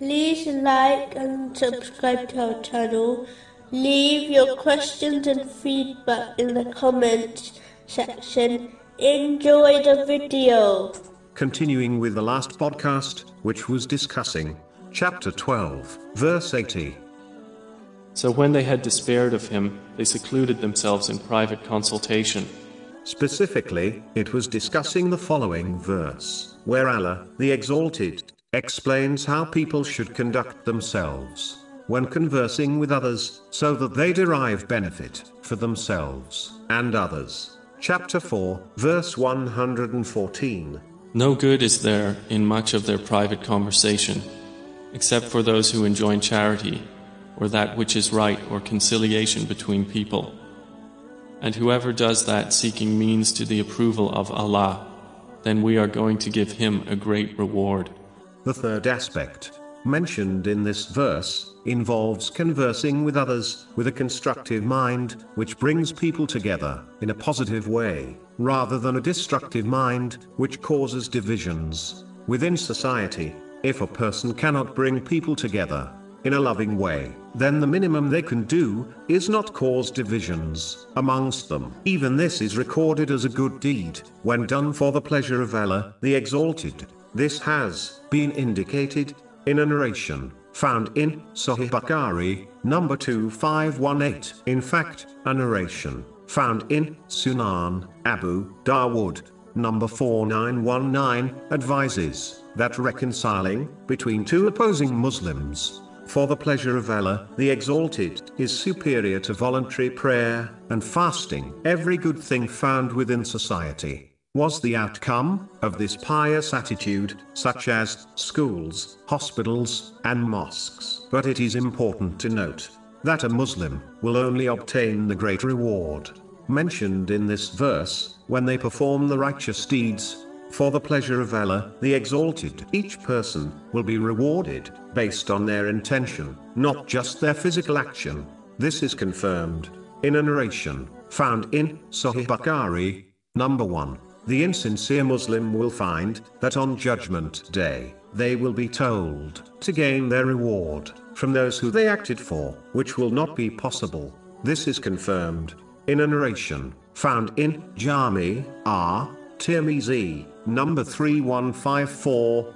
like and subscribe to our channel. Leave your questions and feedback in the comments section. Enjoy the video. Continuing with the last podcast, which was discussing chapter 12, verse 80. So when they had despaired of him, they secluded themselves in private consultation. Specifically, it was discussing the following verse, where Allah, the Exalted, explains how people should conduct themselves when conversing with others, so that they derive benefit for themselves and others. Chapter 4, verse 114. No good is there in much of their private conversation, except for those who enjoin charity, or that which is right, or conciliation between people. And whoever does that seeking means to the approval of Allah, then we are going to give him a great reward. The third aspect, mentioned in this verse, involves conversing with others with a constructive mind, which brings people together in a positive way, rather than a destructive mind, which causes divisions within society. If a person cannot bring people together, in a loving way, then the minimum they can do is not cause divisions amongst them. Even this is recorded as a good deed when done for the pleasure of Allah, the Exalted. This has been indicated in a narration found in Sahih Bukhari, number 2518. In fact, a narration found in Sunan Abu Dawood, number 4919, advises that reconciling between two opposing Muslims for the pleasure of Allah, the Exalted, is superior to voluntary prayer and fasting. Every good thing found within society was the outcome of this pious attitude, such as schools, hospitals, and mosques. But it is important to note that a Muslim will only obtain the great reward mentioned in this verse when they perform the righteous deeds for the pleasure of Allah, the Exalted. Each person will be rewarded based on their intention, not just their physical action. This is confirmed in a narration found in Sahih Bukhari, number 1. The insincere Muslim will find that on Judgment Day, they will be told to gain their reward from those who they acted for, which will not be possible. This is confirmed in a narration found in Jami At Tirmizi, number 3154,